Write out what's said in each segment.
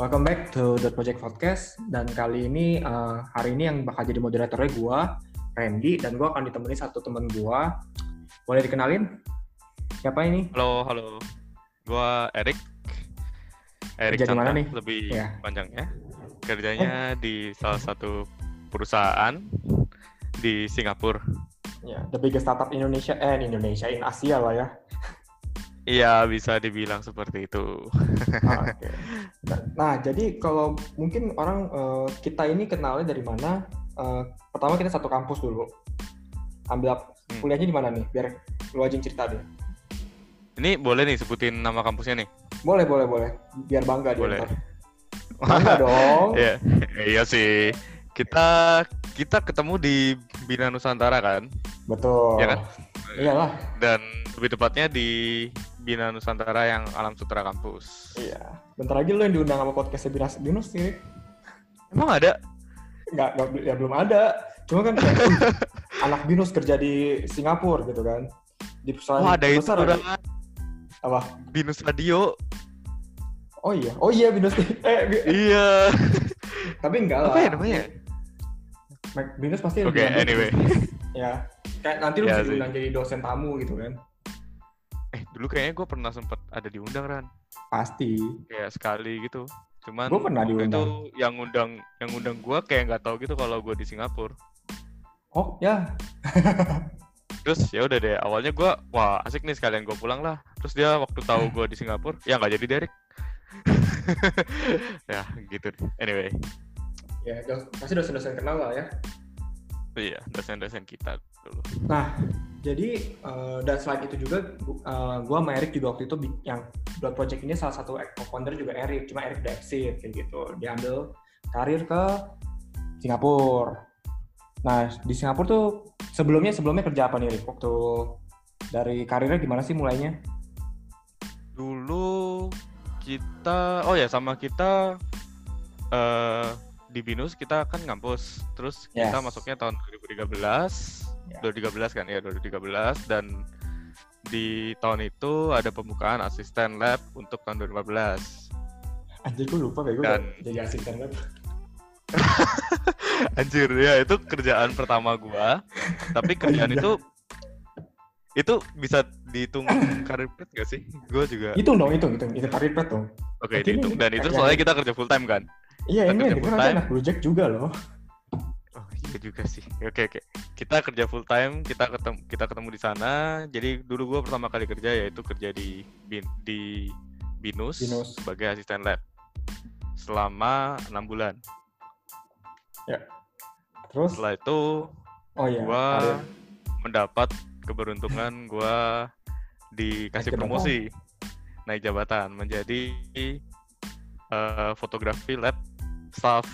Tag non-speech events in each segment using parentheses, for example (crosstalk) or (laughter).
welcome back to The Project Podcast. Dan kali ini, uh, hari ini yang bakal jadi moderatornya gue, Randy, dan gue akan ditemani satu temen gue. Boleh dikenalin? Siapa ini? Halo, halo. Gua Erik. Erik Kerja Chandra, nih? lebih Iya. panjangnya. Kerjanya di salah satu perusahaan di Singapura. Ya, the biggest startup Indonesia, eh in Indonesia, in Asia lah ya. Iya, bisa dibilang seperti itu. Oke. Nah, jadi kalau mungkin orang uh, kita ini kenalnya dari mana? Uh, pertama kita satu kampus dulu. Ambil Hmm. kuliahnya di mana nih? Biar lu aja yang cerita deh. Ini boleh nih sebutin nama kampusnya nih? Boleh, boleh, boleh. Biar bangga dia Boleh. ntar. Bangga (laughs) dong. Iya, iya sih. Kita kita ketemu di Bina Nusantara kan? Betul. Iya kan? Iyalah. Dan lebih tepatnya di Bina Nusantara yang Alam Sutra Kampus. Iya. Bentar lagi lu yang diundang sama podcastnya Binus, Binus sih. Emang ada? Nggak, nggak, ya belum ada. Cuma kan kayak, "Wih, (laughs) anak Binus kerja di Singapura gitu kan. Di perusahaan Oh, ada itu besar udah. lagi. Apa? Binus Radio. Oh iya. Oh iya Binus. (laughs) Eh, Bi- Iya. tapi enggak lah. Apa ya namanya? Binus pasti Oke, lanjut anyway. (laughs) Ya. Kayak nanti lu Iya bisa diundang jadi dosen tamu gitu kan. Eh, dulu kayaknya gue pernah sempet ada diundang, Ran. Pasti. Kayak sekali gitu. Cuman Gua pernah diundang. itu yang undang yang undang gue kayak nggak tahu gitu kalau gue di Singapura. Oh ya. (laughs) Terus ya udah deh, awalnya gue wah asik nih sekalian gue pulang lah. Terus dia waktu tahu gue di Singapura, ya nggak jadi Derek. (laughs) ya gitu deh. Anyway, Ya, dos- pasti dosen-dosen kenal lah ya. iya dosen-dosen kita dulu. Nah, jadi eh, dan selain itu juga, gu- eh, gua sama Erik juga waktu itu yang buat project ini salah satu co-founder juga Erik, cuma Erik udah exit kayak gitu. Dia ambil karir ke Singapura. Nah, di Singapura tuh sebelumnya sebelumnya kerja apa nih Erik? Waktu dari karirnya gimana sih mulainya? Dulu kita, oh ya sama kita eh di Binus kita kan ngampus, terus kita Yes. masuknya tahun 2013, Ya. 2013 kan ya 2013 dan di tahun itu ada pembukaan asisten lab untuk tahun 2015. Anjir, gue lupa kayak gue Dan- jadi asisten web. (laughs) Anjir ya itu kerjaan pertama gua, tapi kerjaan itu itu bisa dihitung (clears throat) karir pet gak sih? Gua juga. Hitung dong, hitung, hitung. Itu karir pet dong. Oke ini dihitung dan itu soalnya kita kerja full time kan. Iya, Kita ini kerja yang full time. anak project juga loh. Iya juga sih. Oke oke. Kita kerja full time, kita ketemu kita ketemu di sana. Jadi dulu gua pertama kali kerja yaitu kerja di bin, di Binus, Binus. sebagai asisten lab selama enam bulan. Terus, Setelah itu oh iya, karir. mendapat keberuntungan gua dikasih Naik jabatan. promosi naik jabatan menjadi eh, fotografi lab staff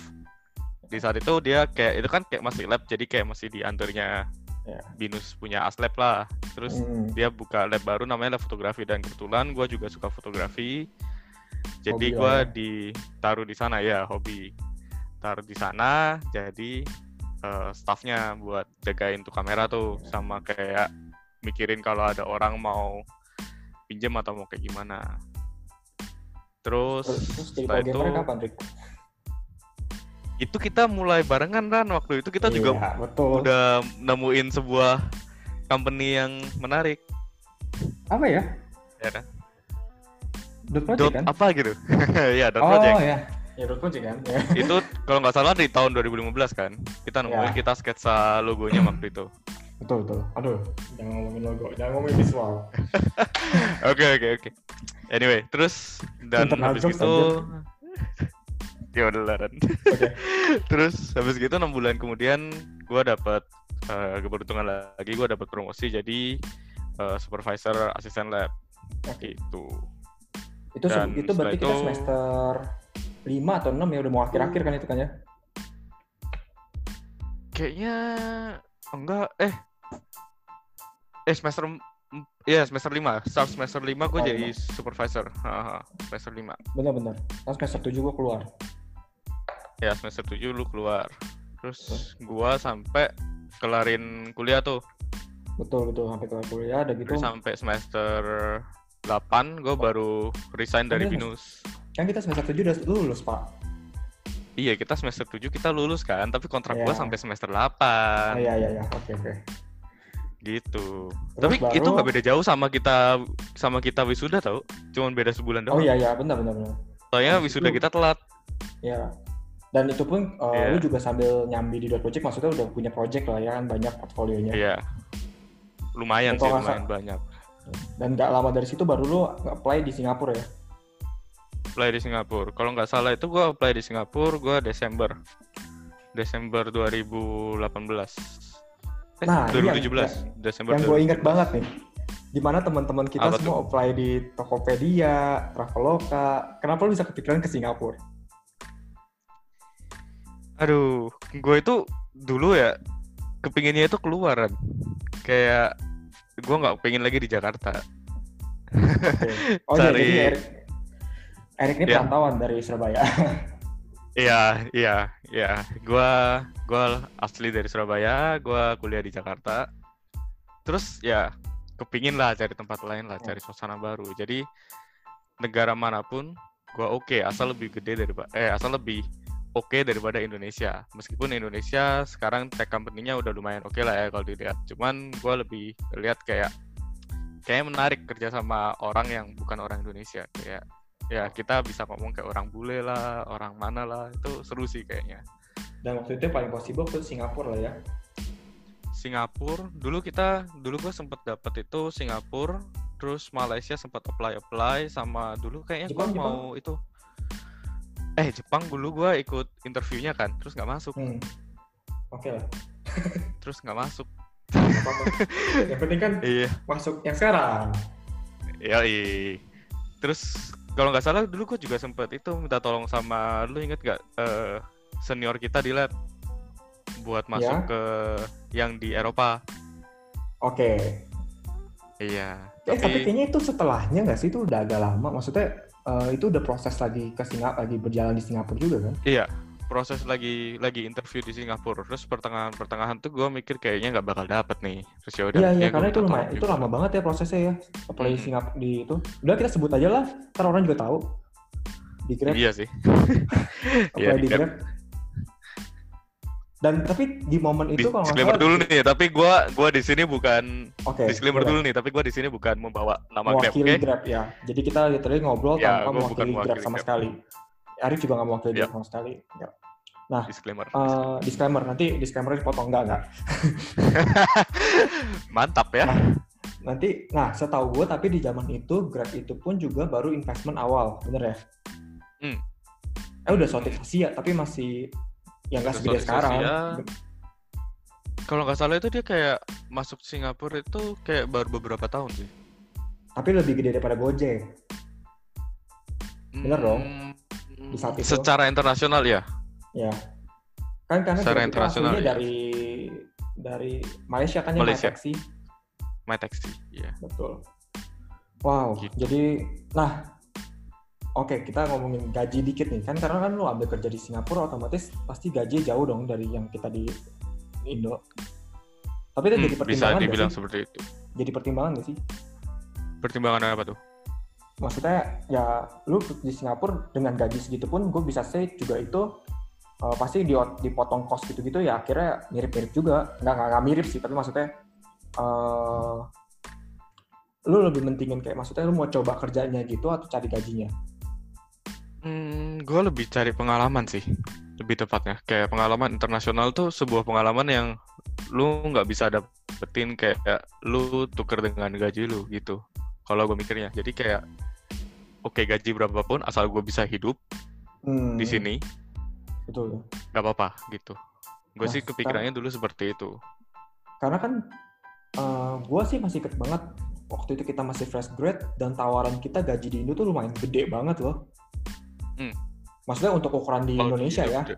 di saat itu dia kayak itu kan kayak masih lab jadi kayak masih di undernya Ya. binus punya aslab lah terus Hmm. dia buka lab baru namanya lab fotografi dan kebetulan gua juga suka fotografi jadi lah ya. ditaruh di sana ya hobi taruh di sana jadi eh, staffnya buat jagain tuh kamera tuh sama kayak mikirin kalau ada orang mau pinjam atau mau kayak gimana terus, Terus, setelah itu kapan, Rick? Itu kita mulai barengan kan waktu itu kita juga Iya, betul. udah nemuin sebuah company yang menarik Apa ya? ya kan Dot project dot kan? apa gitu (laughs) ya dot oh project ya, ya dot project kan? Ya. (laughs) itu kalau nggak salah di tahun 2015 kan kita nemuin Ya. kita sketsa logonya waktu itu betul betul. Aduh, jangan ngomongin logo, jangan ngomongin visual. (laughs) oke oke oke anyway terus dan Internal habis gitu ya udah lah, Ran. Oke. (laughs) terus habis gitu enam bulan kemudian gua dapat eh, keberuntungan lagi gua dapat promosi jadi eh, supervisor asisten lab Oke. gitu Itu Dan itu berarti kita itu- semester 5 atau 6 ya udah mau akhir-akhir kan itu kan ya? kayaknya enggak eh eh semester em- Iya semester 5 start semester 5 gue Oh, jadi supervisor Haha, semester 5 Bener-bener. Kan semester 7 gua keluar. Ya semester 7 lu keluar terus gua sampai kelarin kuliah tuh Betul betul sampai keluar kuliah ada gitu. Terus sampai semester 8 gue baru resign dari iya, Binus Kan kita semester 7 udah lulus, Pak. Iya, kita semester 7 kita lulus kan, tapi kontrak Iya. gua sampai semester 8. Oh, iya, iya, iya. Oke, oke. Gitu. Terus tapi baru- itu nggak beda jauh sama kita sama kita wisuda tau. Cuman beda sebulan Oh doang. iya, iya. Benar, benar, benar. Soalnya wisuda kita telat. Ya. Dan itu pun uh, Iya. lu juga sambil nyambi di dot project maksudnya udah punya project lah ya kan banyak portfolionya. Iya. Lumayan Dan sih, lumayan banyak. Dan nggak lama dari situ baru lu apply di Singapura ya. Apply di Singapura. Kalau nggak salah itu gua apply di Singapura, gua Desember. Desember 2018. Eh, Nah, iya, 2017. Desember Yang gue 2017. inget banget nih. Di mana teman-teman kita Apa semua apply di Tokopedia, Traveloka. Kenapa lu bisa kepikiran ke Singapura? Aduh, gue itu dulu ya kepinginnya itu keluaran. Kayak gue nggak pengen lagi di Jakarta. Oke. Oh iya, Cari- jadi Erik, Erik ini Ya. perantauan dari Surabaya. (laughs) Iya, iya, iya. Gua gua asli dari Surabaya, gua kuliah di Jakarta. Terus ya kepingin lah cari tempat lain lah, cari suasana baru. Jadi negara mana pun gua oke, asal lebih gede daripada eh asal lebih oke daripada Indonesia. Meskipun Indonesia sekarang tech company-nya udah lumayan oke lah ya kalau dilihat. Cuman gua lebih lihat kayak kayak menarik kerja sama orang yang bukan orang Indonesia kayak ya kita bisa ngomong kayak orang bule lah, orang mana lah, itu seru sih kayaknya. Dan waktu itu paling possible ke Singapura lah ya. Singapura, dulu kita, dulu gue sempet dapet itu Singapura, terus Malaysia sempat apply apply sama dulu kayaknya gue mau itu. Eh Jepang dulu gue ikut interviewnya kan, terus nggak masuk, Hmm. Oke lah. (laughs) terus nggak masuk. (laughs) yang penting kan Iya, masuk yang sekarang. iya. Terus kalau nggak salah dulu gue juga sempet itu minta tolong sama lu inget gak eh, senior kita di lab buat masuk Ya. ke yang di Eropa. Oke. Iya. Eh, tapi kayaknya itu setelahnya nggak sih? Itu udah agak lama. Maksudnya eh, itu udah proses lagi ke Singapura, lagi berjalan di Singapura juga kan? Iya, proses lagi lagi interview di Singapura. Terus pertengahan pertengahan tuh gue mikir kayaknya nggak bakal dapet nih. Terus ya udah. Iya, iya, ya karena itu lumayan, tolong itu lama banget ya prosesnya ya. Apply di Hmm. Singapura di itu. Udah kita sebut aja lah, ntar orang juga tahu. Di Grab, Iya sih. (laughs) Iya, di di Grab. Grab. Dan tapi di momen itu kalau disclaimer salah, dulu nih, tapi gue gua di sini bukan Oke. disclaimer boleh. dulu nih, tapi gue di sini bukan membawa nama Grab, oke? mewakili Grab ya. Jadi kita literally ngobrol Ya, tanpa mewakili Grab mewakili sama Grab. sekali. Arif juga nggak mewakili Ya. Grab sama sekali. Ya. Disclaimer. Eh, disclaimer nanti disclaimer dipotong enggak enggak. (laughs) Mantap ya. Nanti, nah setahu gue tapi di zaman itu Grab itu pun juga baru investment awal, bener ya? Hmm. Eh udah Southeast Asia tapi masih yang nggak Udah segede sekarang. Kalau nggak salah itu dia kayak masuk Singapura itu kayak baru beberapa tahun sih. Tapi lebih gede daripada Gojek. Bener dong. Hmm, Di saat itu. Secara internasional ya. Ya. Kan karena Secara internasional, ya. dari dari Malaysia kan Malaysia. taxi. My Taxi. Iya. Betul. Wow. Gitu. Jadi nah Oke, kita ngomongin gaji dikit nih. Kan karena kan lu ambil kerja di Singapura otomatis pasti gaji jauh dong dari yang kita di Indo. Tapi itu Hmm, jadi bisa pertimbangan nggak dibilang sih? seperti itu. Jadi pertimbangan nggak sih? Pertimbangan apa tuh? Maksudnya ya lu di Singapura dengan gaji segitu pun gue bisa say juga itu eh, pasti di, dipotong cost gitu-gitu ya akhirnya mirip-mirip juga. Nggak, nggak, nggak mirip sih, tapi maksudnya eh lu lebih mentingin kayak maksudnya lu mau coba kerjanya gitu atau cari gajinya? Hmm, gue lebih cari pengalaman sih, lebih tepatnya. Kayak pengalaman internasional tuh sebuah pengalaman yang lu nggak bisa dapetin kayak lu tuker dengan gaji lu gitu. Kalau gue mikirnya, jadi kayak oke gaji berapapun asal gue bisa hidup Hmm, di sini, Betul. nggak apa-apa gitu. Gue Nah, sih kepikirannya dulu seperti itu. Karena kan eh gue sih masih inget banget waktu itu kita masih fresh grade dan tawaran kita gaji di Indo tuh lumayan gede banget loh. Hmm. Maksudnya untuk ukuran di Kalau Indonesia Indo ya, gede.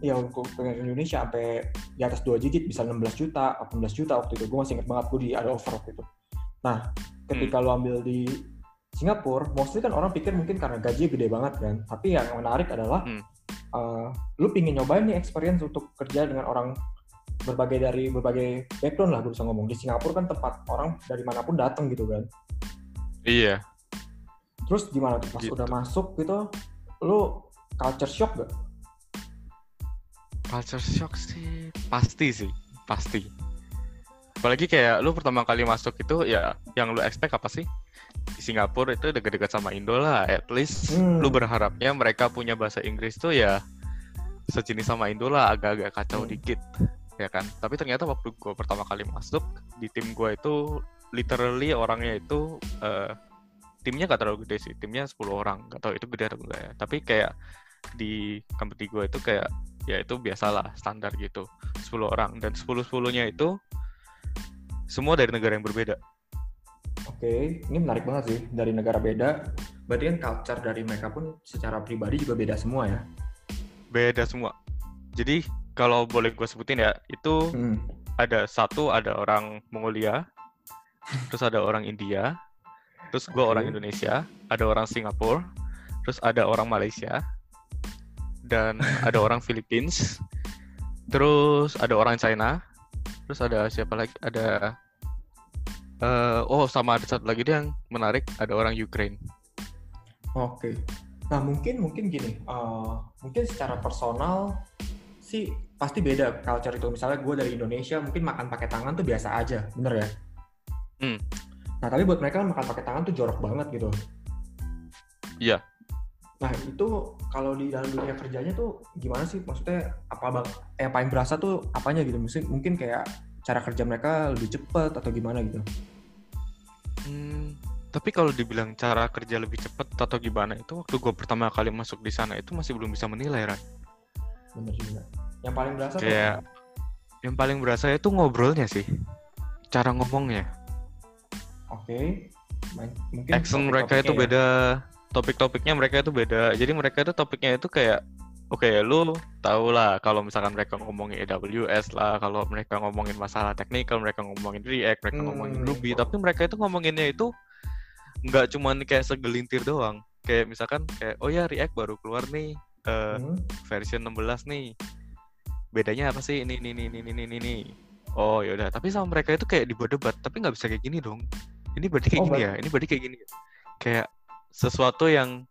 ya untuk ukuran Indonesia sampai di atas 2 digit bisa 16 juta, 18 juta waktu itu. Gue masih inget banget gue di ada offer waktu itu. Nah, ketika Hmm. lo ambil di Singapura, mostly kan orang pikir mungkin karena gaji gede banget kan. Tapi yang menarik adalah Hmm. eh, lu pingin nyobain nih experience untuk kerja dengan orang berbagai dari berbagai background lah gue bisa ngomong di Singapura kan tempat orang dari mana pun datang gitu kan Iya, terus gimana tuh pas Gitu. udah masuk gitu lu culture shock gak? Culture shock sih pasti sih, pasti. Apalagi kayak lu pertama kali masuk itu ya yang lu expect apa sih? Di Singapura itu dekat-dekat sama Indo lah, at least Hmm. lu berharapnya mereka punya bahasa Inggris tuh ya sejenis sama Indo lah, agak-agak kacau Hmm. dikit, ya kan? Tapi ternyata waktu gue pertama kali masuk di tim gue itu literally orangnya itu eh, timnya gak terlalu gede sih, timnya 10 orang, gak tahu itu gede atau enggak ya. Tapi kayak di company gue itu kayak ya itu biasalah standar gitu 10 orang dan 10 10 nya itu semua dari negara yang berbeda Oke, ini menarik banget sih dari negara beda. Berarti kan culture dari mereka pun secara pribadi juga beda semua ya. beda semua jadi kalau boleh gue sebutin ya itu Hmm. ada satu ada orang Mongolia terus ada orang India terus gue Oke. orang Indonesia ada orang Singapura terus ada orang Malaysia dan ada orang (laughs) Philippines terus ada orang China terus ada siapa lagi ada eh, oh sama ada satu lagi dia yang menarik ada orang Ukraine Oke. Nah mungkin mungkin gini, eh, mungkin secara personal sih pasti beda culture itu. Misalnya gue dari Indonesia, mungkin makan pakai tangan tuh biasa aja, bener ya? Hmm. Nah tapi buat mereka makan pakai tangan tuh jorok banget gitu. Iya. Nah itu kalau di dalam dunia kerjanya tuh gimana sih? Maksudnya apa bang? Yang paling berasa tuh apanya gitu? Mungkin mungkin kayak cara kerja mereka lebih cepat atau gimana gitu? Hmm, tapi kalau dibilang cara kerja lebih cepat atau gimana itu waktu gue pertama kali masuk di sana itu masih belum bisa menilai Ran. Bener juga. Yang paling berasa tuh Kayak apa? yang paling berasa itu ngobrolnya sih, cara ngomongnya. Oke. Main- Mungkin Action mereka itu ya. beda, topik-topiknya mereka itu beda. Jadi mereka itu topiknya itu kayak Oke, lu tau lah kalau misalkan mereka ngomongin AWS lah, kalau mereka ngomongin masalah teknikal, mereka ngomongin React, mereka Hmm. ngomongin Ruby, tapi mereka itu ngomonginnya itu nggak cuman kayak segelintir doang. Kayak misalkan kayak oh ya React baru keluar nih eh, Hmm. version 16 nih. Bedanya apa sih? Ini ini ini ini ini ini. ini. Oh yaudah, tapi sama mereka itu kayak dibuat debat, tapi nggak bisa kayak gini dong. Ini berarti kayak Oh, gini ya, ini berarti kayak gini. ya. Kayak sesuatu yang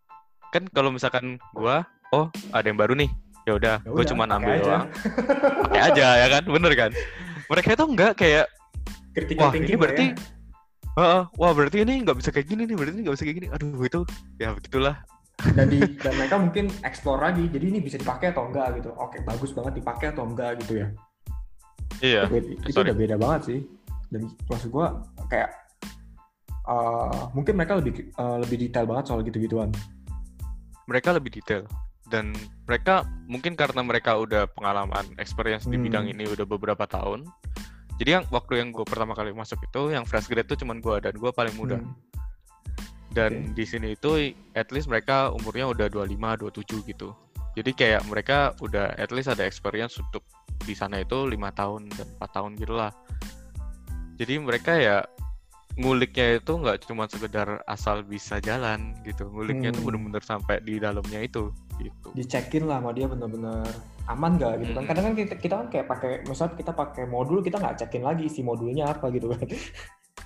kan kalau misalkan gua, oh ada yang baru nih, ya udah, Ya gue udah, cuma ambil aja. doang, pakai aja (laughs) ya kan, bener kan? Mereka itu enggak kayak, Critical wah ini berarti, ya. Heeh, wah berarti ini nggak bisa kayak gini nih, berarti nggak bisa kayak gini. Aduh itu, ya begitulah. dan di (laughs) dan mereka mungkin explore lagi jadi ini bisa dipakai atau enggak gitu oke bagus banget dipakai atau enggak gitu ya Iya. itu, itu udah beda banget sih dan maksud gua kayak uh, mungkin mereka lebih uh, lebih detail banget soal gitu-gituan. Mereka lebih detail. Dan mereka mungkin karena mereka udah pengalaman experience di Hmm. bidang ini udah beberapa tahun. Jadi yang waktu yang gue pertama kali masuk itu yang fresh grade tuh cuman gue dan gue paling muda. Hmm. dan di sini itu at least mereka umurnya udah 25 27 gitu. Jadi kayak mereka udah at least ada experience untuk di sana itu lima tahun dan empat tahun gitu lah. Jadi mereka ya nguliknya itu nggak cuma sekedar asal bisa jalan gitu. Nguliknya itu Hmm. bener-bener sampai di dalamnya itu gitu. Dicekin lah sama dia bener-bener aman gak gitu kan? Hmm. kadang kan kita, kita kan kayak pakai misalnya kita pakai modul kita nggak cekin lagi isi modulnya apa gitu kan.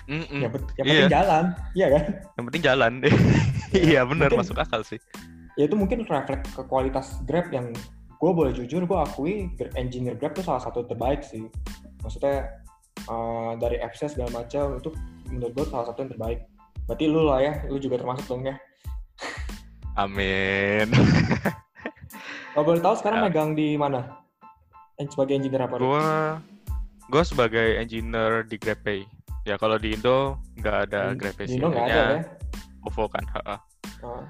Yang, pen- yang Iya. penting jalan iya kan? Yang penting jalan. (laughs) Iya bener Mungkin- masuk akal sih. Ya itu mungkin refleks ke kualitas Grab yang gue boleh jujur gue akui engineer Grab itu salah satu terbaik sih. Maksudnya uh, dari apps segala macam itu menurut gue salah satu yang terbaik. Berarti lu lah ya lu juga termasuk dong ya. Amin. Kalau boleh tahu sekarang Ya. megang di mana? Sebagai engineer apa? Ru? gua gua sebagai engineer di GrabPay ya kalau di Indo nggak ada Di- GrabPay di sih. Indo nggak ada ya? OVO kan ha-ha. Ah.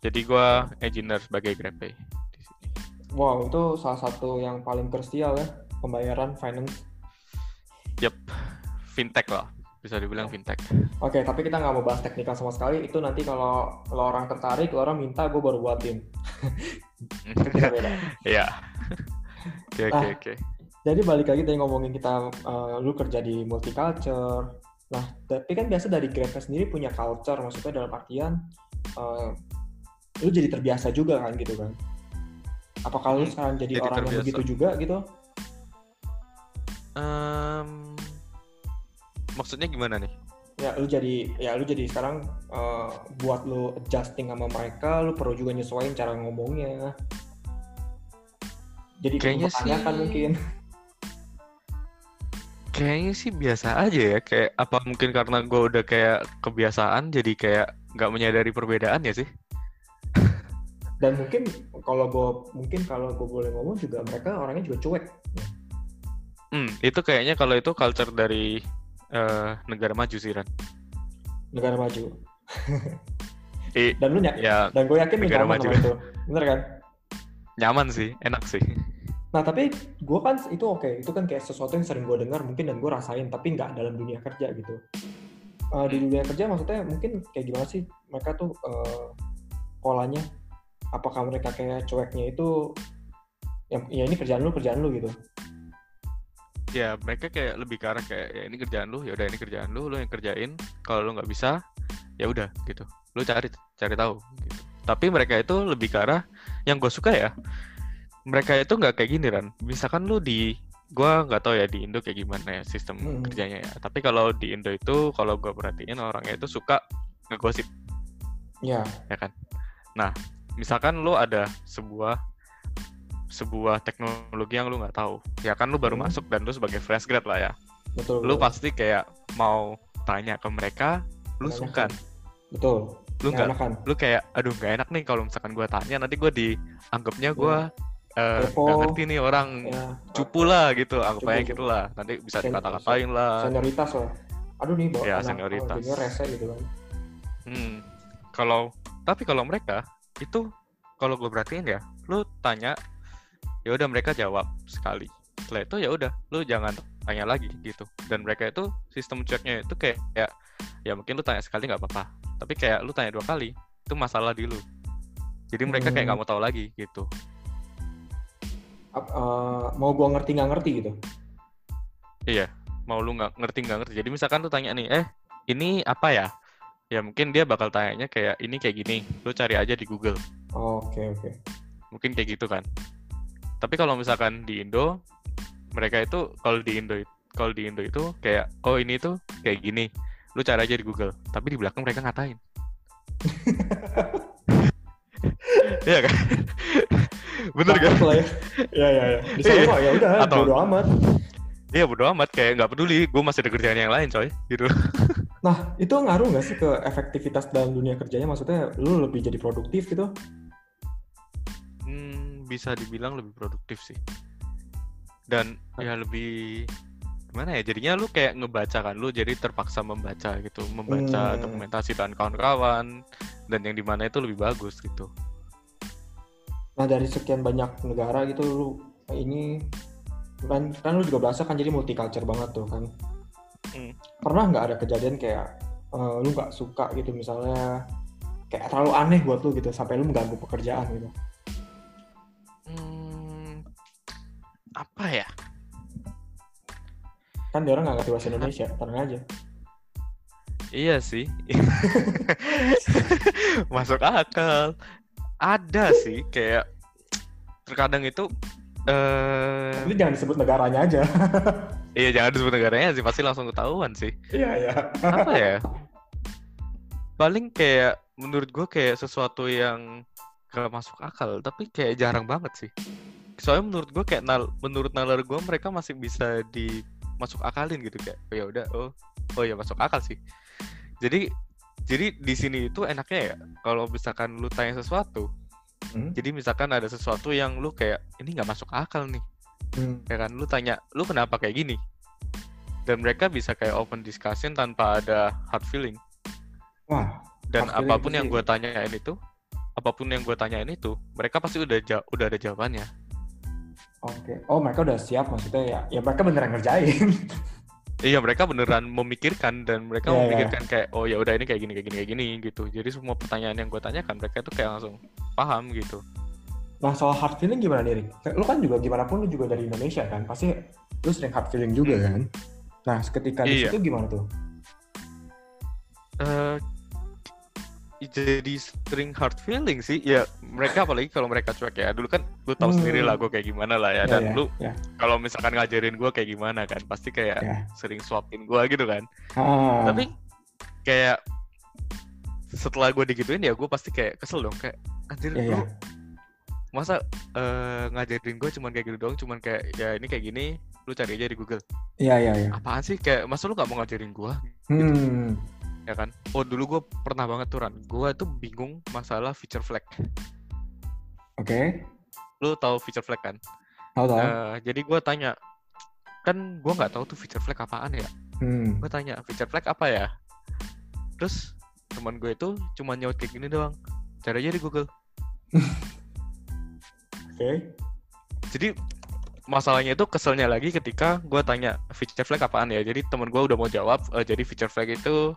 jadi gua engineer sebagai GrabPay di sini. Wow itu salah satu yang paling krusial ya pembayaran finance. Yep, fintech lah bisa dibilang fintech Oke, tapi kita nggak mau bahas teknikal sama sekali. Itu nanti kalau lo orang tertarik, lo orang minta, gue baru buatin. (laughs) Iya. Oke oke Ah. oke. Jadi balik lagi tadi ngomongin kita, eh, lu kerja di multicultural. Nah, tapi kan biasa dari Grabnya sendiri punya culture, maksudnya dalam artian eh, lu jadi terbiasa juga kan gitu kan. Apakah lu Hmm, sekarang jadi, jadi orang yang terbiasa. begitu juga gitu? Em, maksudnya gimana nih? ya lu jadi ya lu jadi sekarang uh, buat lu adjusting sama mereka lu perlu juga nyesuaiin cara ngomongnya jadi Kayaknya sih- kan mungkin Kayaknya sih biasa aja ya, kayak apa mungkin karena gue udah kayak kebiasaan jadi kayak nggak menyadari perbedaan ya sih? dan mungkin kalau gue mungkin kalau gue boleh ngomong juga mereka orangnya juga cuek Hmm, itu kayaknya kalau itu culture dari eh, negara maju sih Ran. negara maju. Eh, (laughs) dan lu ny- ya dan gue yakin negara nyaman maju. sama itu. Bener kan? Nyaman sih, enak sih. nah tapi gue kan itu oke. Itu kan kayak sesuatu yang sering gue dengar mungkin dan gue rasain tapi nggak dalam dunia kerja gitu. Eh, di dunia kerja maksudnya mungkin kayak gimana sih mereka tuh eh, polanya? Apakah mereka kayak cueknya itu yang ya ini kerjaan lu kerjaan lu gitu Ya mereka kayak lebih ke arah kayak ya ini kerjaan lu, ya udah ini kerjaan lu, lu yang kerjain. Kalau lu nggak bisa, ya udah gitu. Lu cari cari tahu. Gitu. Tapi mereka itu lebih ke arah yang gue suka ya. Mereka itu nggak kayak gini Ran. Misalkan lu di gua nggak tahu ya di Indo kayak gimana ya sistem Hmm. kerjanya ya. Tapi kalau di Indo itu kalau gua perhatiin orangnya itu suka ngegosip ya ya kan. Nah, misalkan lu ada sebuah sebuah teknologi yang lu nggak tahu, ya kan lu baru Hmm. masuk dan lu sebagai fresh grad lah ya. betul Lu betul. pasti kayak mau tanya ke mereka, lu sungkan. betul Lu Nggak lu kayak, aduh nggak enak nih kalau misalkan gua tanya nanti gua dianggapnya gua eh, Kepo. nggak ngerti nih orang ya cupu lah gitu, anggapnya Cupu, gitu lah. Nanti bisa Sen- dikata-katain lah. senioritas lah aduh nih bawa Ya, anak senioritas. junior rese gitu kan Hmm. Kalau tapi kalau mereka itu kalau gue perhatiin ya, lu tanya ya udah mereka jawab sekali. Setelah itu ya udah, lu jangan tanya lagi gitu. Dan mereka itu sistem ceknya itu kayak, kayak ya mungkin lu tanya sekali nggak apa-apa. Tapi kayak lu tanya dua kali, itu masalah di lu. Jadi mereka kayak Hmm. nggak mau tahu lagi gitu. Eh, mau gua ngerti nggak ngerti gitu Iya, mau lu nggak ngerti nggak ngerti. Jadi misalkan lu tanya nih, eh ini apa ya? Ya mungkin dia bakal tanyanya kayak ini kayak gini. Lu cari aja di Google. oke oke mungkin kayak gitu kan tapi kalau misalkan di Indo mereka itu kalau di Indo kalau di Indo itu kayak oh ini tuh kayak gini. Lu cari aja di Google. Tapi di belakang mereka ngatain. (laughs) Iya kan? Bener kan? Lah ya. Ya ya ya di sana Iya. mah ya udah Atau- bodo amat. Iya bodo amat. Kayak nggak peduli gue masih ada kerjaan yang lain coy. Gitu. (laughs) Nah itu ngaruh nggak sih ke efektivitas dalam dunia kerjanya? Maksudnya lu lebih jadi produktif gitu? Hmm, bisa dibilang lebih produktif sih. Dan ya lebih gimana ya jadinya lu kayak ngebaca kan lu jadi terpaksa membaca gitu. Membaca Hmm. dokumentasi dan kawan-kawan dan yang di mana itu lebih bagus gitu. Nah dari sekian banyak negara gitu lu ini kan, kan lu juga berasa kan jadi multicultural banget tuh kan. Hmm. pernah nggak ada kejadian kayak eh, lu nggak suka gitu misalnya kayak terlalu aneh buat lu gitu sampai lu mengganggu pekerjaan gitu apa ya? Kan dia orang nggak ngerti bahasa Indonesia tenang aja. Iya sih. (laughs) Masuk akal. Ada sih kayak terkadang itu eh tapi jangan disebut negaranya aja. (laughs) Iya jangan disebut negaranya sih pasti langsung ketahuan sih. Iya iya. Apa ya? Paling kayak menurut gue kayak sesuatu yang gak masuk akal tapi kayak jarang banget sih soalnya menurut gue kayak nal menurut nalar gue mereka masih bisa di masuk akalin gitu kayak oh ya udah oh oh ya masuk akal sih. Jadi jadi di sini itu enaknya ya kalau misalkan lu tanya sesuatu Hmm. jadi misalkan ada sesuatu yang lu kayak ini nggak masuk akal nih. Hmm. ya kan lu tanya lu kenapa kayak gini? Dan mereka bisa kayak open discussion tanpa ada hard feeling. Wah dan apa pun yang gue tanyain itu apa pun yang gue tanyain itu mereka pasti udah ja- udah ada jawabannya oke. Oh mereka udah siap maksudnya ya ya mereka beneran ngerjain. (laughs) Iya mereka beneran memikirkan dan mereka Iya, iya. memikirkan kayak oh ya udah ini kayak gini kayak gini kayak gini gitu. Jadi semua pertanyaan yang gue tanyakan mereka itu kayak langsung paham gitu. Nah soal hard feeling gimana nih Rik? lu kan juga gimana pun lu juga dari Indonesia kan pasti lu sering hard feeling juga kan? Nah ketika di Iya. situ gimana tuh? Eh jadi sering hard feeling sih. Ya mereka apalagi kalau mereka cuek ya. Dulu kan lu tahu Hmm. sendiri lah gue kayak gimana lah ya. Dan ya, lu ya, kalau misalkan ngajarin gue kayak gimana kan pasti kayak ya. sering suapin gue gitu kan. Ah, tapi kayak setelah gue digituin ya gue pasti kayak kesel dong. Kayak anjir Iya, lu iya. masa eh, ngajarin gue cuman kayak gitu doang cuman kayak ya ini kayak gini lu cari aja di Google. Iya, iya, iya. apaan sih? Kayak masa lu nggak mau ngajarin gue Hmm. Ya kan? Oh dulu gue pernah banget tuh Ran. Gue tuh bingung masalah feature flag. Oke. lu tahu feature flag kan? Tahu tahu. Eh, jadi gue tanya kan gue nggak tahu tuh feature flag apaan ya? Hmm. gue tanya feature flag apa ya? Terus teman gue itu cuma nyaut kayak gini doang. Cari aja di Google. (laughs) Oke. jadi masalahnya itu keselnya lagi ketika gue tanya feature flag apaan ya? Jadi temen gue udah mau jawab eh, jadi feature flag itu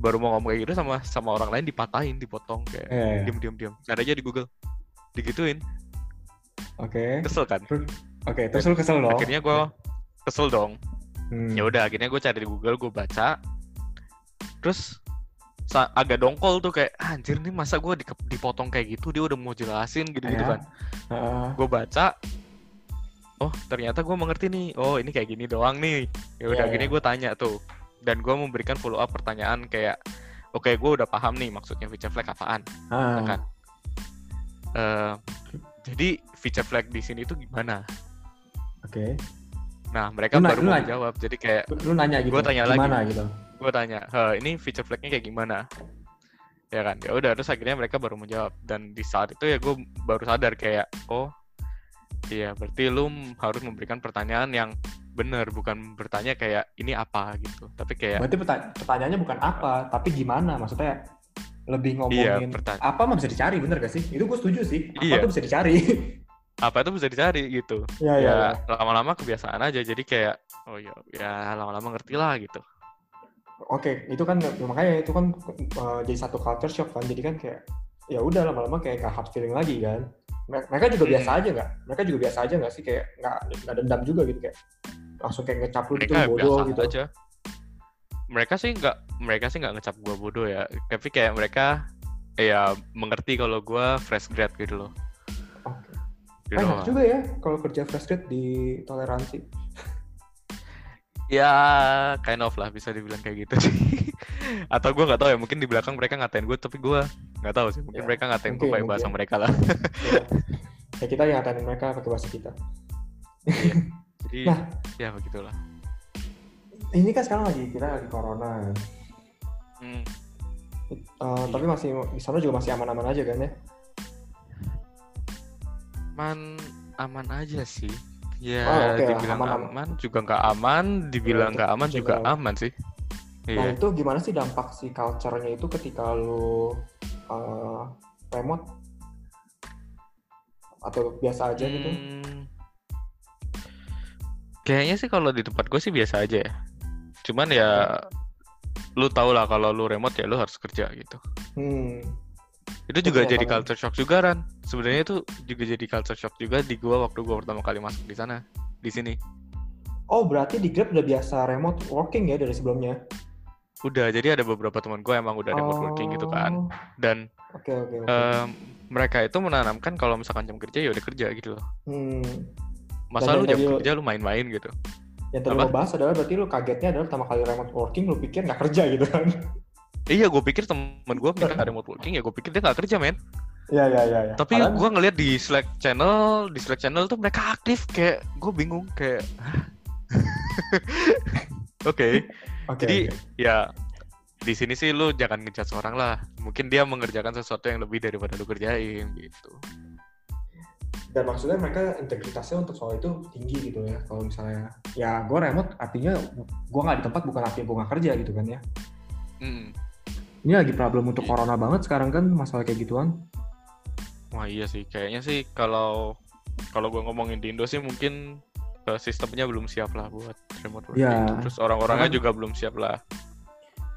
baru mau ngomong kayak gitu sama sama orang lain dipatahin dipotong kayak Iya, iya. diem diem diem. Cari aja di Google. Digituin. Oke. kesel kan? Oke, terus lu kesel dong. akhirnya gue kesel dong. Hmm. ya udah akhirnya gue cari di Google gue baca. Terus agak dongkol tuh kayak "Ah, anjir nih masa gue dipotong kayak gitu? Dia udah mau jelasin gitu gitu kan. Heeh. gue baca. Oh ternyata gue mengerti nih. Oh ini kayak gini doang nih. Ya udah Iya, akhirnya iya. gue tanya tuh dan gue memberikan follow up pertanyaan kayak oke gue udah paham nih maksudnya feature flag apaan Ah. kan Eh, jadi feature flag di sini tuh gimana Oke. nah mereka Lu baru lu mau nanya. jawab jadi kayak Lu nanya gitu. Gua tanya lagi. gimana gitu. gue tanya "Eh, ini feature flagnya kayak gimana ya kan ya udah terus akhirnya mereka baru menjawab dan di saat itu ya gue baru sadar kayak oh iya berarti lu harus memberikan pertanyaan yang benar bukan bertanya kayak ini apa gitu tapi kayak Berarti perta- pertanyaannya bukan apa, tapi gimana? Maksudnya lebih iya ngomongin pertanyaan apa mah bisa dicari, bener gak sih? Itu gue setuju sih. Apa Iya. tuh bisa dicari. (laughs) apa itu bisa dicari gitu Iya, iya, ya iya. lama-lama kebiasaan aja jadi kayak oh ya ya lama-lama ngerti lah gitu Oke, itu kan makanya itu kan uh, jadi satu culture shock kan. Jadi kan kayak ya udah lama-lama kayak gak hard feeling lagi kan. Mer- Mereka juga Hmm. biasa aja nggak? Mereka juga biasa aja nggak sih kayak nggak nggak dendam juga gitu kayak langsung kayak ngecap lu gitu bodoh gitu. aja mereka sih nggak mereka sih nggak ngecap gua bodoh ya tapi kayak mereka ya mengerti kalau gua fresh grad gitu loh Oke. Gitu Enak loh. juga ya kalau kerja fresh grade di toleransi. ya kind of lah bisa dibilang kayak gitu sih (laughs) atau gua nggak tahu ya mungkin di belakang mereka ngatain gue tapi gua nggak tahu sih mungkin Ya, mereka ngatain gue pakai bahasa mereka lah ya. ya kita yang ngatain mereka pakai bahasa kita. Jadi Nah. ya begitulah Ini kan sekarang lagi kita lagi corona. Hmm, Uh, Tapi masih di sana juga masih aman-aman aja kan ya? aman aman aja sih ya Oh, oke lah, dibilang aman-aman. aman juga nggak aman dibilang itu nggak aman juga general. aman sih Nah iya itu gimana sih dampak si culture-nya itu ketika lu uh, remote atau biasa aja gitu? Kayaknya sih kalau di tempat gue sih biasa aja ya. Cuman ya lu tau lah kalau lu remote ya lu harus kerja gitu. Hmm. Itu juga Betul jadi banget. culture shock juga Ran. Sebenarnya itu juga jadi culture shock juga di gua waktu gua pertama kali masuk di sana, di sini. Oh berarti di Grab udah biasa remote working ya dari sebelumnya? Udah, jadi ada beberapa teman gue emang udah remote working gitu kan. Oh, Dan Oke oke oke. em, mereka itu menanamkan kalau misalkan jam kerja ya udah kerja gitu loh. Hmm. Masa Dan lu jam kerja lu main-main gitu. Yang tadi bahas adalah berarti lu kagetnya adalah pertama kali remote working lu pikir nggak kerja gitu kan? Iya, gue pikir temen gue minta remote working ya gue pikir dia nggak kerja men. Iya iya iya. iya. Tapi Padahal- gue ngeliat di Slack channel, di Slack channel tuh mereka aktif kayak gue bingung kayak. (laughs) Oke, Oke, jadi oke. ya di sini sih lu jangan ngejudge orang lah. Mungkin dia mengerjakan sesuatu yang lebih daripada lu kerjain gitu. Dan maksudnya mereka integritasnya untuk soal itu tinggi gitu ya kalau misalnya ya gue remote artinya gue nggak di tempat bukan artinya gue nggak kerja gitu kan ya Mm. ini lagi problem untuk corona banget sekarang kan masalah kayak gituan Wah iya sih, kayaknya sih kalau kalau gue ngomongin di Indo sih mungkin eh, sistemnya belum siap lah buat remote working. Ya. Terus orang-orangnya juga belum siap lah.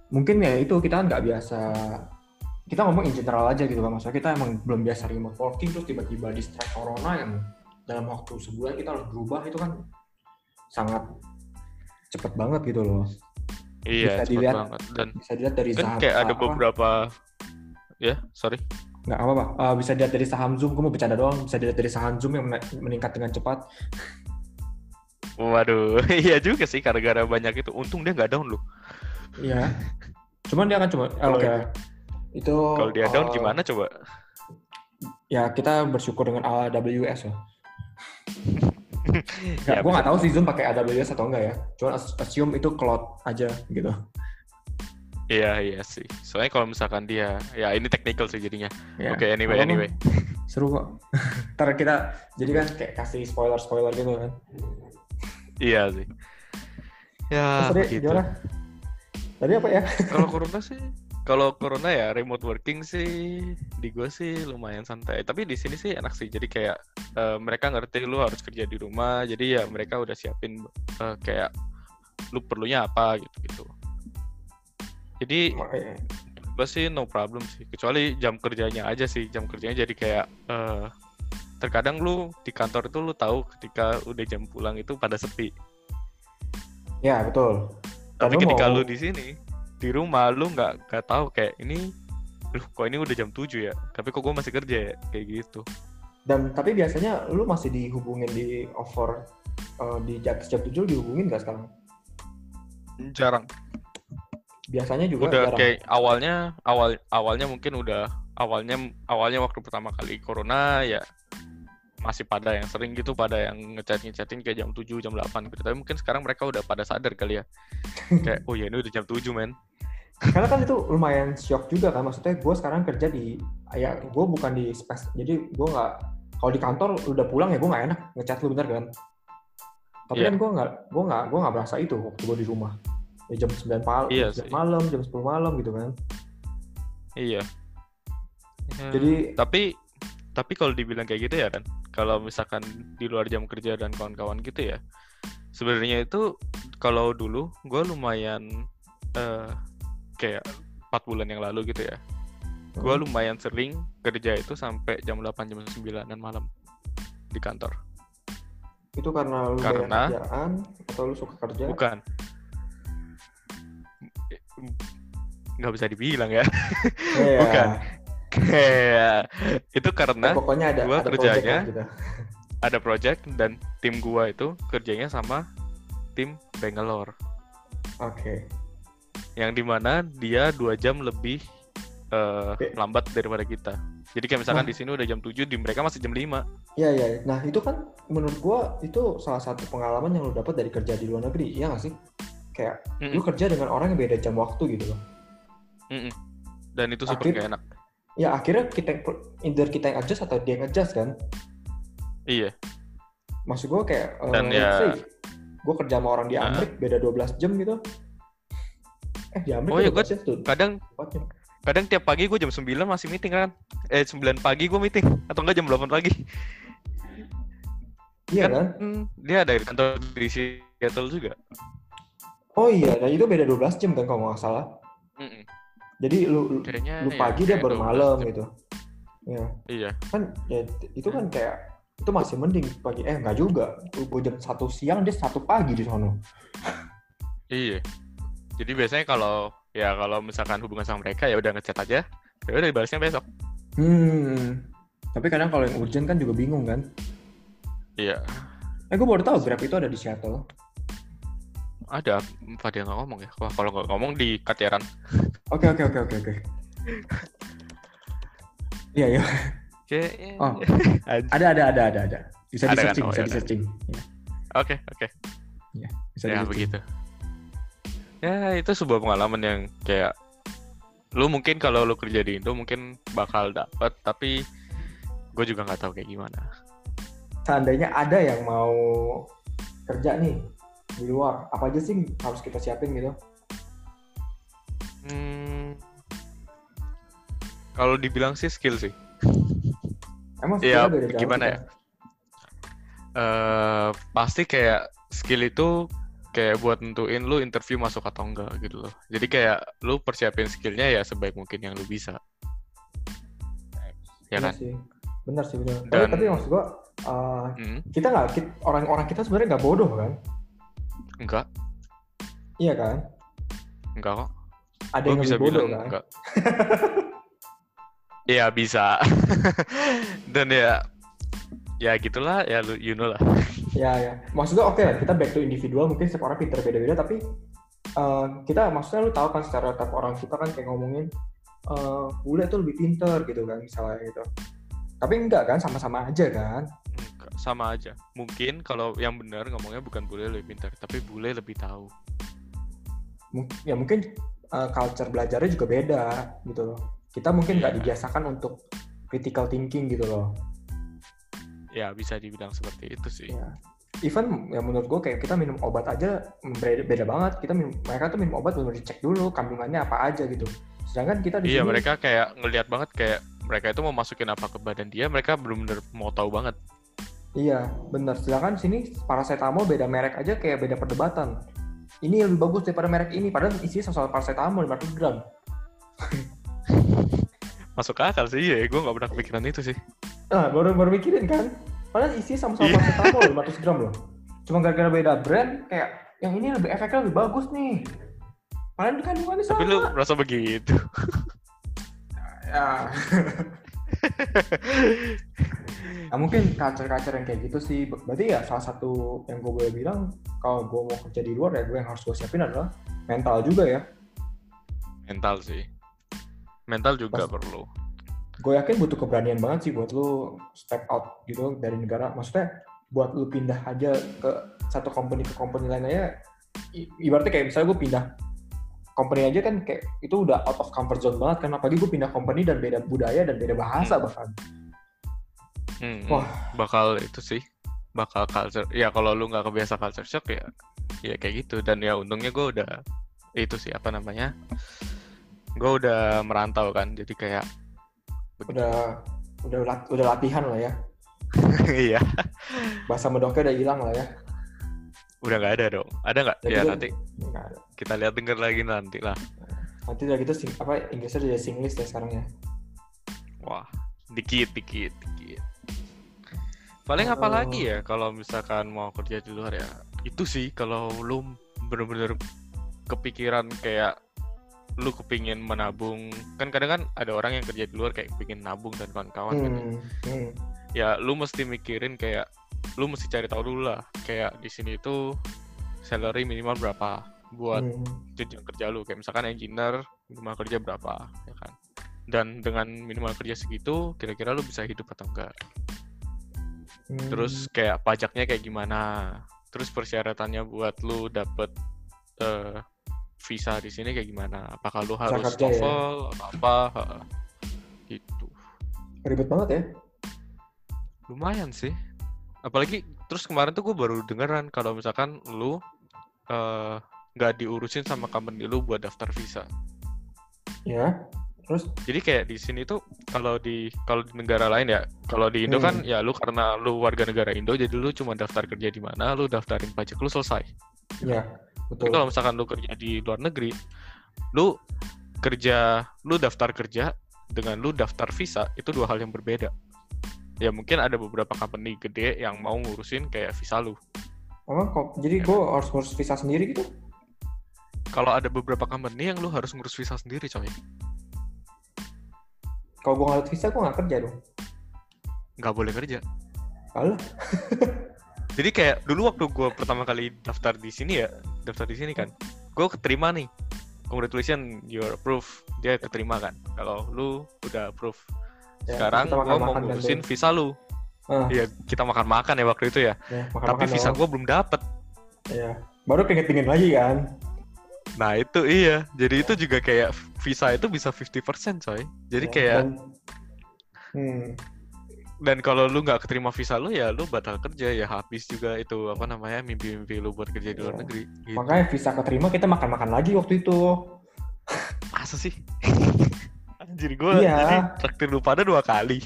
mungkin ya itu kita kan nggak biasa kita ngomong in general aja gitu kan maksudnya kita emang belum biasa remote working terus tiba-tiba di strike corona yang dalam waktu sebulan kita harus berubah itu kan sangat cepet banget gitu loh. Iya, Bisa dilihat. banget. Dan bisa dilihat dari kan saham kayak ada apa- beberapa ya sorry. Nggak apa apa Eh, bisa dilihat dari saham zoom mau bercanda doang. Bisa dilihat dari saham zoom yang meningkat dengan cepat. Waduh (laughs) iya juga sih gara-gara banyak itu. Untung dia nggak down loh Iya. Cuman dia kan cuma Kalau oke. Itu Kalau dia down eh, gimana coba? Ya kita bersyukur dengan AWS (laughs) ya. Ya, Ya, gue nggak tahu sih Zoom pakai AWS atau enggak ya. Cuman as- assume itu cloud aja gitu. Iya iya sih. Soalnya kalau misalkan dia, ya ini technical sih jadinya. Ya. Oke anyway Kalau anyway. Seru kok. (laughs) Ntar kita jadi kan kayak kasih spoiler-spoiler gitu kan. Iya sih. Ya Terus tadi gimana? Tadi apa ya? Kalau corona sih, kalau corona ya remote working sih di gue sih lumayan santai. Tapi di sini sih enak sih. Jadi kayak eh, mereka ngerti lu harus kerja di rumah. Jadi ya mereka udah siapin eh, kayak lu perlunya apa gitu gitu. Jadi gue sih no problem sih. Kecuali jam kerjanya aja sih. Jam kerjanya jadi kayak eh, terkadang lu di kantor itu lu tahu ketika udah jam pulang itu pada sepi. Ya betul. Dan Tapi ketika mau- lu di sini di rumah lu nggak nggak tahu kayak ini Duh, kok ini udah jam 7 ya? Tapi kok gue masih kerja ya? Kayak gitu. Dan tapi biasanya lu masih dihubungin di offer eh, di atas jam 7 dihubungin nggak sekarang? Jarang. Biasanya juga Udah jarang. kayak awalnya awal awalnya mungkin udah awalnya awalnya waktu pertama kali corona ya masih pada yang sering gitu pada yang ngechat ngechatin kayak jam 7 jam 8 gitu. Tapi mungkin sekarang mereka udah pada sadar kali ya. (laughs) kayak oh ya ini udah jam 7 men. Karena kan itu lumayan shock juga kan. Maksudnya gue sekarang kerja di ya gue bukan di space. Jadi gue nggak kalau di kantor udah pulang ya gue nggak enak ngechat lu bener kan. Tapi Iya. kan gue nggak gue nggak gue nggak berasa itu waktu gue di rumah. Ya jam 9 malam, Iya jam malam, jam 10 malam gitu kan. Iya. Ya, Jadi- tapi tapi kalau dibilang kayak gitu ya kan, kalau misalkan di luar jam kerja dan kawan-kawan gitu ya, sebenarnya itu kalau dulu gue lumayan eh, kayak empat bulan yang lalu gitu ya, gue Hmm. lumayan sering kerja itu sampai jam 8 jam 9 malam di kantor. Itu karena lu Karena- kerjaan atau lu suka kerja? Bukan. Nggak bisa dibilang ya. Iya. (laughs) bukan. Itu karena Ya, pokoknya ada gua ada project kerjanya lah gitu. ada project dan tim gua itu kerjanya sama tim Bangalore Oke. yang di mana dia dua jam lebih eh, Oke. lambat daripada kita jadi kayak misalkan Nah. di sini udah jam 7 di mereka masih jam 5 Iya iya. Nah itu kan menurut gua itu salah satu pengalaman yang lu dapat dari kerja di luar negeri, iya nggak sih? Kayak Mm-mm. lu kerja dengan orang yang beda jam waktu gitu loh. Mm-mm. dan itu super Akhir- gak enak Ya akhirnya kita either kita yang adjust atau dia yang adjust kan. iya Maksud gua kayak Dan eh, ya- gua kerja sama orang di Ah. Amerika beda 12 jam gitu. Eh di Amerika Oh iya, 12 jam tuh. kadang 4 jam. kadang tiap pagi gue jam 9 masih meeting kan eh 9 pagi gue meeting atau enggak jam 8 pagi Iya kan? Hmm, dia ada di kantor di Seattle juga Oh iya, dan itu beda 12 jam kan kalau nggak salah. Mm-mm. Jadi lu lu, kayaknya lu ya, pagi dia baru 12 malam gitu. Ya. iya kan ya itu kan kayak itu masih mending pagi eh nggak juga gue jam satu siang dia satu pagi di sono Iya. Jadi biasanya kalau ya kalau misalkan hubungan sama mereka ya udah ngechat aja, ya udah dibalasnya besok. hmm tapi kadang kalau yang urgent kan juga bingung kan Iya. eh gue baru tahu Grab itu ada di Seattle Ada apa dia nggak ngomong ya? Wah kalau nggak ngomong di Katyaran. oke oke oke oke oke iya iya Oke. Oh. Ada ada ada ada ada bisa di kan? searching Oh, bisa ya di searching ya, Oke oke. bisa Ya begitu. Ya itu sebuah pengalaman yang kayak lu mungkin kalau lu kerja di Indo mungkin bakal dapet tapi gue juga nggak tahu kayak gimana. seandainya ada yang mau kerja nih di luar apa aja sih harus kita siapin gitu Hmm, kalau dibilang sih skill sih. emang Iya, skillnya beda jauh gimana kita? ya? eh pasti kayak skill itu kayak buat nentuin lu interview masuk atau enggak gitu loh. Jadi kayak lu persiapin skillnya ya sebaik mungkin yang lu bisa. Ya Bener kan? sih benar sih benar tapi, Dan- tapi maksud gua uh, Hmm, kita nggak orang-orang kita sebenarnya nggak bodoh kan enggak, iya kan enggak kok. ada yang bisa bilang kan enggak. (laughs) Iya bisa. (laughs) Dan ya ya gitulah ya lu you know lah. (laughs) ya ya maksud gua oke lah kita back to individual mungkin setiap orang pinter beda-beda tapi uh, kita maksudnya lu tahu kan stereotip orang kita kan kayak ngomongin uh, bule tuh lebih pinter gitu kan misalnya gitu tapi enggak kan sama-sama aja kan sama aja. Mungkin kalau yang benar ngomongnya bukan bule lebih pintar tapi bule lebih tahu. Ya mungkin uh, culture belajarnya juga beda gitu loh. Kita mungkin nggak Iya. dibiasakan untuk critical thinking gitu loh. Ya bisa dibilang seperti itu sih. Ya even ya menurut gue kayak kita minum obat aja beda, beda banget. Kita minum mereka tuh minum obat benar dicek dulu kandungannya apa aja gitu. Sedangkan kita di iya sini mereka kayak ngelihat banget kayak mereka itu mau masukin apa ke badan dia mereka benar-benar mau tahu banget iya benar sedangkan sini paracetamol beda merek aja kayak beda perdebatan ini lebih bagus daripada merek ini padahal isinya soal paracetamol 500 gram (laughs) masuk akal sih ya gue nggak pernah kepikiran itu sih Nah, baru baru mikirin kan. Padahal isi sama-sama Iya. paracetamol (laughs) 500 gram loh. Cuma gara-gara beda brand, kayak yang ini lebih efeknya lebih bagus nih. Padahal di kandungannya sama. tapi lu merasa begitu (laughs) Ya. Nah, mungkin culture-culture yang kayak gitu sih. Berarti ya salah satu yang gue boleh bilang, kalau gue mau kerja di luar ya gue yang harus gue siapin adalah mental juga ya. mental sih mental juga Pas- perlu gue yakin butuh keberanian banget sih buat lu step out gitu dari negara. Maksudnya buat lu pindah aja ke satu company ke company lain aja. i- Ibaratnya kayak misalnya gue pindah company aja kan kayak itu udah out of comfort zone banget kan. Apalagi gue pindah company dan beda budaya dan beda bahasa Hmm. bahkan. Hmm, Wah. bakal itu sih bakal culture ya kalau lu nggak kebiasa culture shock ya ya kayak gitu dan ya untungnya gue udah itu sih apa namanya gue udah merantau kan jadi kayak. Udah udah udah latihan lah ya. (laughs) iya Bahasa medoknya udah hilang lah ya. Udah nggak ada dong ada nggak ya lu- nanti ada. kita lihat denger lagi nanti lah Nanti udah gitu sing- apa Inggrisnya udah Singlish ya sekarang ya. wah dikit dikit dikit paling apa Oh. lagi ya kalau misalkan mau kerja di luar ya itu sih kalau lu bener-bener kepikiran kayak lu kepingin menabung kan kadang kan ada orang yang kerja di luar kayak kepingin nabung dan kawan-kawan kan ya. Hmm, hmm. ya lu mesti mikirin kayak lu mesti cari tahu dulu lah. Kayak di sini itu salary minimal berapa buat Hmm. jenjang kerja lu. Kayak misalkan engineer minimal kerja berapa ya kan? Dan dengan minimal kerja segitu kira-kira lu bisa hidup atau enggak? Hmm. terus kayak pajaknya kayak gimana? Terus persyaratannya buat lu dapet eh, visa di sini kayak gimana? Apakah lu harus ya? TOEFL atau apa? Gitu. Ribet banget ya. lumayan sih apalagi terus kemarin tuh gue baru dengeran kalau misalkan lu eh, nggak diurusin sama company lu buat daftar visa Ya. Terus jadi kayak di sini tuh kalau di kalau di negara lain ya kalau di Indo kan Hmm. ya lu karena lu warga negara Indo jadi lu cuma daftar kerja di mana lu daftarin pajak lu selesai ya Tapi betul. kalau misalkan lu kerja di luar negeri lu kerja lu daftar kerja dengan lu daftar visa itu dua hal yang berbeda ya mungkin ada beberapa company gede yang mau ngurusin kayak visa lu. Emang kok jadi gue harus ngurus visa sendiri gitu? kalau ada beberapa company yang lu harus ngurus visa sendiri coy. Kalau gue ngeliat visa gue nggak kerja dong. nggak boleh kerja. Alah. (laughs) jadi kayak dulu waktu gue pertama kali daftar di sini ya daftar di sini kan gue keterima nih. Congratulations you're approved. Dia keterima kan. Kalau lu udah approve Ya, sekarang gue mau kan ngurusin tuh. visa lu Ah, Iya kita makan-makan ya waktu itu ya ya, makan tapi visa gue belum dapet Ya. Baru pengen-pengen lagi kan. nah itu iya jadi itu juga kayak visa itu bisa 50% coy jadi Ya, kayak dan- hmm, dan kalau lu nggak keterima visa lu ya lu batal kerja ya habis juga itu apa namanya mimpi-mimpi lu buat kerja di luar Iya. negeri gitu. makanya visa keterima kita makan-makan lagi waktu itu. masa sih (laughs) anjir gue Iya. jadi traktir lu pada dua kali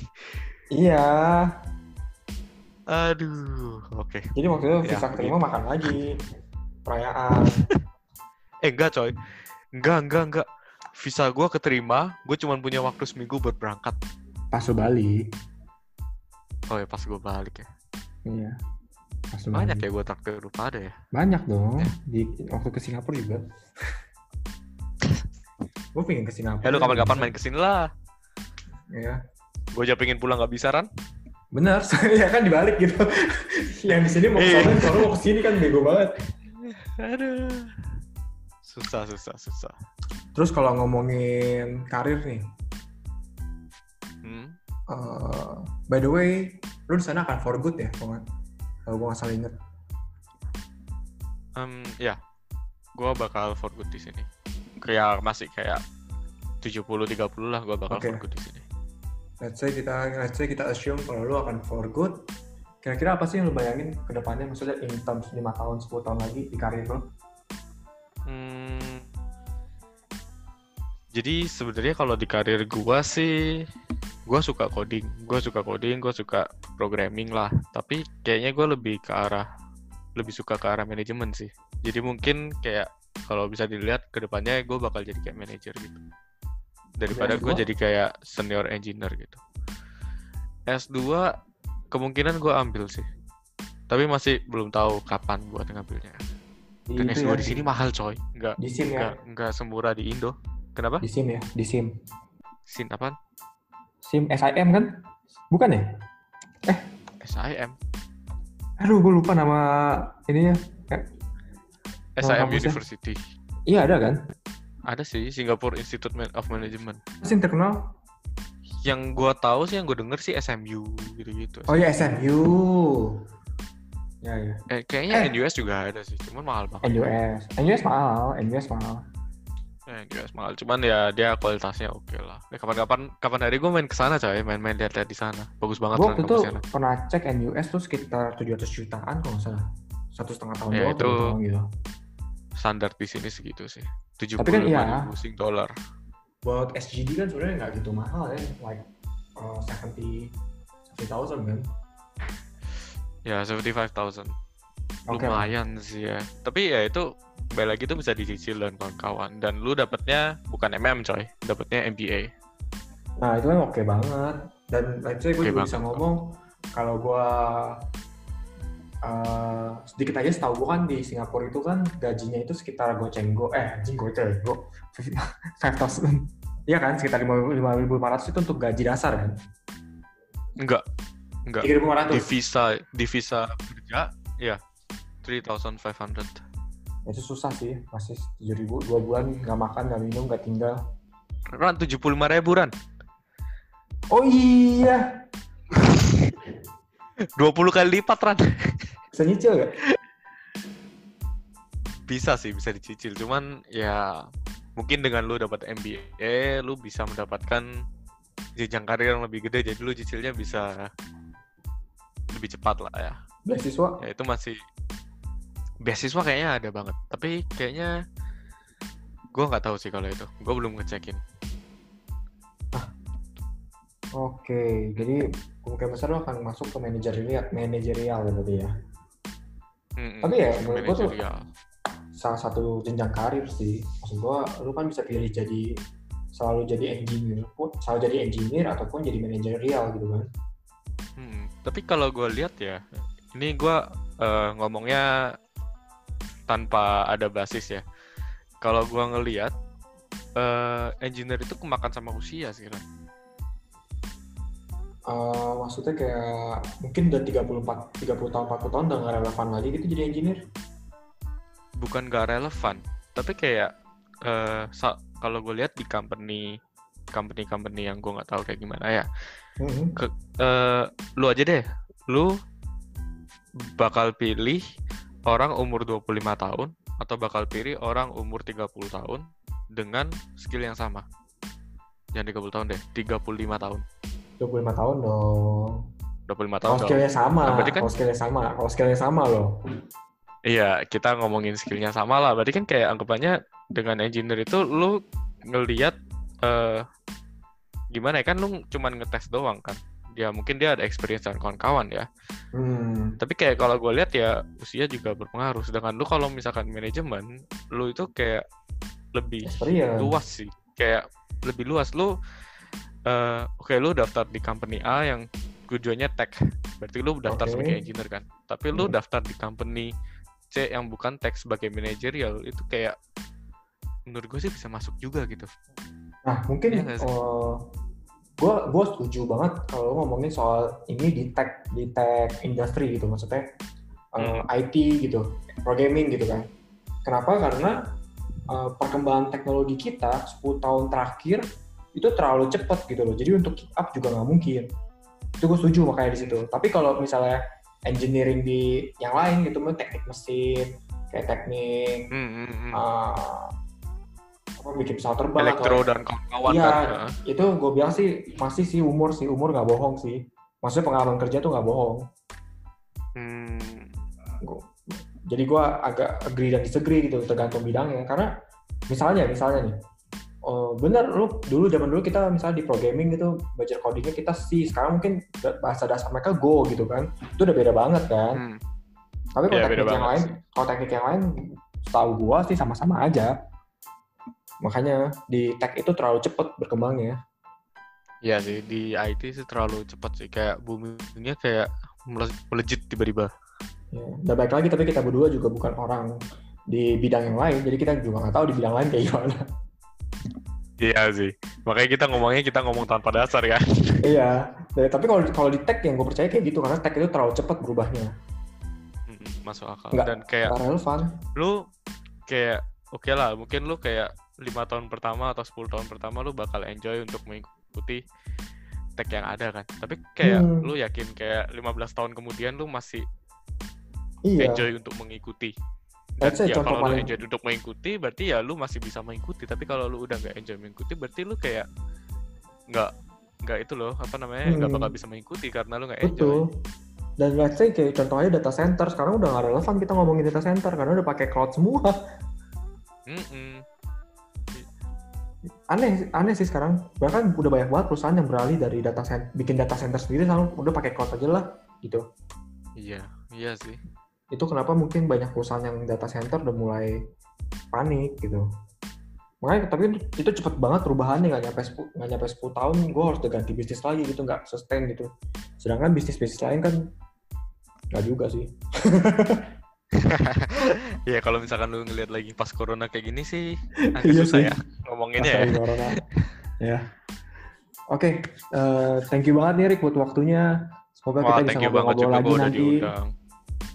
Iya. aduh oke Jadi waktu itu Ya, visa keterima begitu. makan lagi. Perayaan. (laughs) eh enggak coy enggak enggak enggak visa gue keterima gue cuma punya waktu seminggu buat berangkat Pas lu balik. oh ya pas gue balik ya Iya. Pas banyak balik. ya gue traktir lu pada ya Banyak dong. Ya. Di waktu ke Singapura juga. (laughs) gue pengen ke Singapura. ya lu kapan-kapan main ke sini lah Iya. gue aja pengen pulang nggak bisa kan Benar, ya kan dibalik gitu. yang di sini mau ke Iya. sana, sana mau ke sini kan bego banget. aduh susah susah susah Terus kalau ngomongin karir nih, hmm? eh, by the way, lu di sana akan for good ya, kalau nggak- kalau gue nggak salah inget. Em, ya gue bakal for good di sini kayak masih kayak 70-30 lah gue bakal Oke. for good di sini. Let's say kita, let's say kita assume kalau lu akan for good, kira-kira apa sih yang lu bayangin ke depannya, maksudnya in terms 5 tahun, 10 tahun lagi di karir lu? Hmm, jadi sebenarnya kalau di karir gua sih gua suka coding. Gua suka coding gua suka programming lah. Tapi kayaknya gua lebih ke arah lebih suka ke arah manajemen sih. Jadi mungkin kayak kalau bisa dilihat ke depannya gue bakal jadi kayak manajer gitu. Daripada gue S2? jadi kayak senior engineer gitu. S2 kemungkinan gue ambil sih. Tapi masih belum tahu kapan buat ngambilnya. Dan itu S2 ya, di sini mahal coy. Nggak di SIM ya, nggak nggak semurah di Indo. Kenapa? Di SIM ya, di SIM. sin apaan? SIM SIM kan? Bukan ya? SIM Aduh, gue lupa nama ininya. SIM kampusnya? University Iya ada kan? ada sih Singapore Institute of Management Masih terkenal. yang gua tahu sih yang gue denger sih SMU gitu-gitu Oh iya SMU. Ya ya. eh, kayaknya Eh. NUS juga ada sih cuman mahal banget NUS. NUS mahal, NUS mahal. Eh, NUS mahal cuman ya dia kualitasnya oke lah eh, kapan-kapan kapan hari gue main ke sana coy main-main lihat-lihat di sana bagus banget Gue kan waktu itu pernah cek NUS tuh sekitar 700 jutaan kalau nggak salah. Satu setengah tahun Ya, itu- gitu. Standar di sini segitu sih tujuh Tapi kan puluh iya. ribu sing dolar Buat SGD kan sebenarnya nggak gitu mahal ya, like uh, 70 70,000 kan. ya 75.000 Oke. lumayan sih ya tapi ya itu balik lagi tuh bisa dicicil dan kawan-kawan dan lu dapetnya bukan MM coy dapetnya MBA Nah itu kan oke banget. Dan let's say gue Oke juga banget bisa ngomong kalau gue uh, sedikit aja setahu gue kan di Singapura itu kan gajinya itu sekitar goceng go eh anjing goceng go (laughs) five thousand Iya kan sekitar lima ribu lima ratus itu untuk gaji dasar kan? Enggak enggak. Tiga ribu lima ratus? Visa di visa kerja ya 3.500 itu susah sih masih tujuh ribu dua bulan nggak makan nggak minum nggak tinggal. Ran 75 ribu Ran. Oh iya. (laughs) 20 kali lipat Ran bisa nyicil gak? bisa sih bisa dicicil. Cuman ya mungkin dengan lu dapat MBA lu bisa mendapatkan jenjang karir yang lebih gede. Jadi lu cicilnya bisa lebih cepat lah ya. Beasiswa? Ya itu masih beasiswa kayaknya ada banget. Tapi kayaknya gue nggak tahu sih kalau itu. Gue belum ngecekin. Oke jadi kemungkinan besar lo akan masuk ke manajerial manajerial berarti ya Mm-mm, Tapi ya, menurut gua tuh- manajerial. salah satu jenjang karir sih. Maksud gua, lu kan bisa pilih jadi selalu jadi engineer pun, selalu jadi engineer ataupun jadi manajerial gitu kan. Hmm, tapi kalau gue lihat ya, ini gue eh, ngomongnya tanpa ada basis ya. Kalau gue ngelihat eh, engineer itu kemakan sama usia sih Ran. Eh, maksudnya kayak mungkin udah 34, 30 tahun, 40 tahun udah nggak relevan lagi gitu jadi engineer. Bukan gak relevan, tapi kayak eh, sa- kalau gue lihat di company company-company yang gue nggak tahu kayak gimana ya. Mhm. eh, lu aja deh, lu bakal pilih orang umur 25 tahun atau bakal pilih orang umur 30 tahun dengan skill yang sama. Jangan 30 tahun deh, 35 tahun. 25 tahun dong. 25 tahun Kalau skillnya sama, Nah, berarti kan- kalau skillnya sama, kalau skillnya sama loh. Iya, kita ngomongin skillnya sama lah. Berarti kan kayak anggapannya dengan engineer itu lu ngeliat eh, gimana ya kan lu cuman ngetes doang kan. Ya mungkin dia ada experience dan kawan-kawan ya. Hmm. Tapi kayak kalau gue lihat ya usia juga berpengaruh. Sedangkan lu kalau misalkan manajemen, lu itu kayak lebih Experience. luas sih. Kayak lebih luas. Lu eh, oke lu daftar di company A yang tujuannya tech. Berarti lu daftar Oke. sebagai engineer kan. Tapi lu Hmm. daftar di company C yang bukan tech sebagai managerial itu kayak menurut gue sih bisa masuk juga gitu. Nah, mungkin nggak sih? gue gue setuju banget kalau ngomongin soal ini di tech di tech industry gitu maksudnya eh, Hmm. IT gitu, programming gitu kan. Kenapa? Karena uh, perkembangan teknologi kita 10 tahun terakhir itu terlalu cepat gitu loh. Jadi untuk keep up juga nggak mungkin. Itu gue setuju makanya di situ. Tapi kalau misalnya engineering di yang lain gitu, teknik mesin, kayak teknik hmm, hmm, hmm. Uh, apa bikin pesawat terbang elektro atau, dan kawan-kawan iya, kan ya. itu gue bilang sih masih sih umur sih umur nggak bohong sih maksudnya pengalaman kerja tuh nggak bohong hmm. Gua, jadi gue agak agree dan disagree gitu tergantung bidangnya karena misalnya misalnya nih oh, bener lu dulu zaman dulu kita misalnya di programming gitu belajar codingnya kita sih sekarang mungkin bahasa dasar mereka go gitu kan itu udah beda banget kan hmm. tapi kalau yeah, teknik yang lain kalau teknik yang lain tahu gue sih sama-sama aja makanya di tech itu terlalu cepat berkembangnya Iya sih di IT sih terlalu cepat sih kayak boomingnya kayak melejit tiba-tiba. Ya, udah baik lagi tapi kita berdua juga bukan orang di bidang yang lain jadi kita juga nggak tahu di bidang lain kayak gimana. Iya sih makanya kita ngomongnya kita ngomong tanpa dasar ya. iya ya, tapi kalau kalau di tech yang gue percaya kayak gitu karena tech itu terlalu cepat berubahnya. Masuk akal nggak, dan kayak relevan. Lu kayak oke okay lah mungkin lu kayak lima tahun pertama atau 10 tahun pertama lu bakal enjoy untuk mengikuti tag yang ada kan tapi kayak hmm. lu yakin kayak 15 tahun kemudian lu masih iya. enjoy untuk mengikuti dan ya kalau lu enjoy untuk mengikuti berarti ya lu masih bisa mengikuti. Tapi kalau lu udah nggak enjoy mengikuti berarti lu kayak nggak nggak itu loh apa namanya nggak hmm. bakal bisa mengikuti karena lu nggak enjoy. Betul. dan let's say kayak contohnya data center sekarang udah nggak relevan kita ngomongin data center karena udah pakai cloud semua. Mm -mm aneh aneh sih sekarang. Bahkan udah banyak banget perusahaan yang beralih dari data center bikin data center sendiri sekarang udah pakai cloud aja lah gitu. Iya iya sih itu kenapa mungkin banyak perusahaan yang data center udah mulai panik gitu makanya tapi itu cepet banget perubahannya nggak nyampe nggak nyampe 10 tahun gue harus ganti bisnis lagi gitu nggak sustain gitu sedangkan bisnis bisnis lain kan nggak juga sih (laughs) ya kalau misalkan lu ngeliat lagi pas corona kayak gini sih agak iya susah sih. ya ngomonginnya ya. Corona. ya. Oke, okay, uh, eh, thank you banget nih Rick buat waktunya. Semoga Wah, kita bisa ngobrol-ngobrol lagi nanti. Diundang.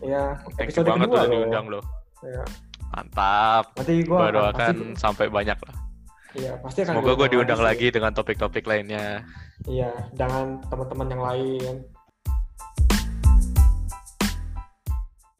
Ya, thank you banget udah diundang loh. Ya. Mantap. Nanti gua, gua doakan pasti... sampai banyak lah. Iya, pasti akan. Semoga gue diundang lagi dengan topik-topik lainnya. Iya, dengan teman-teman yang lain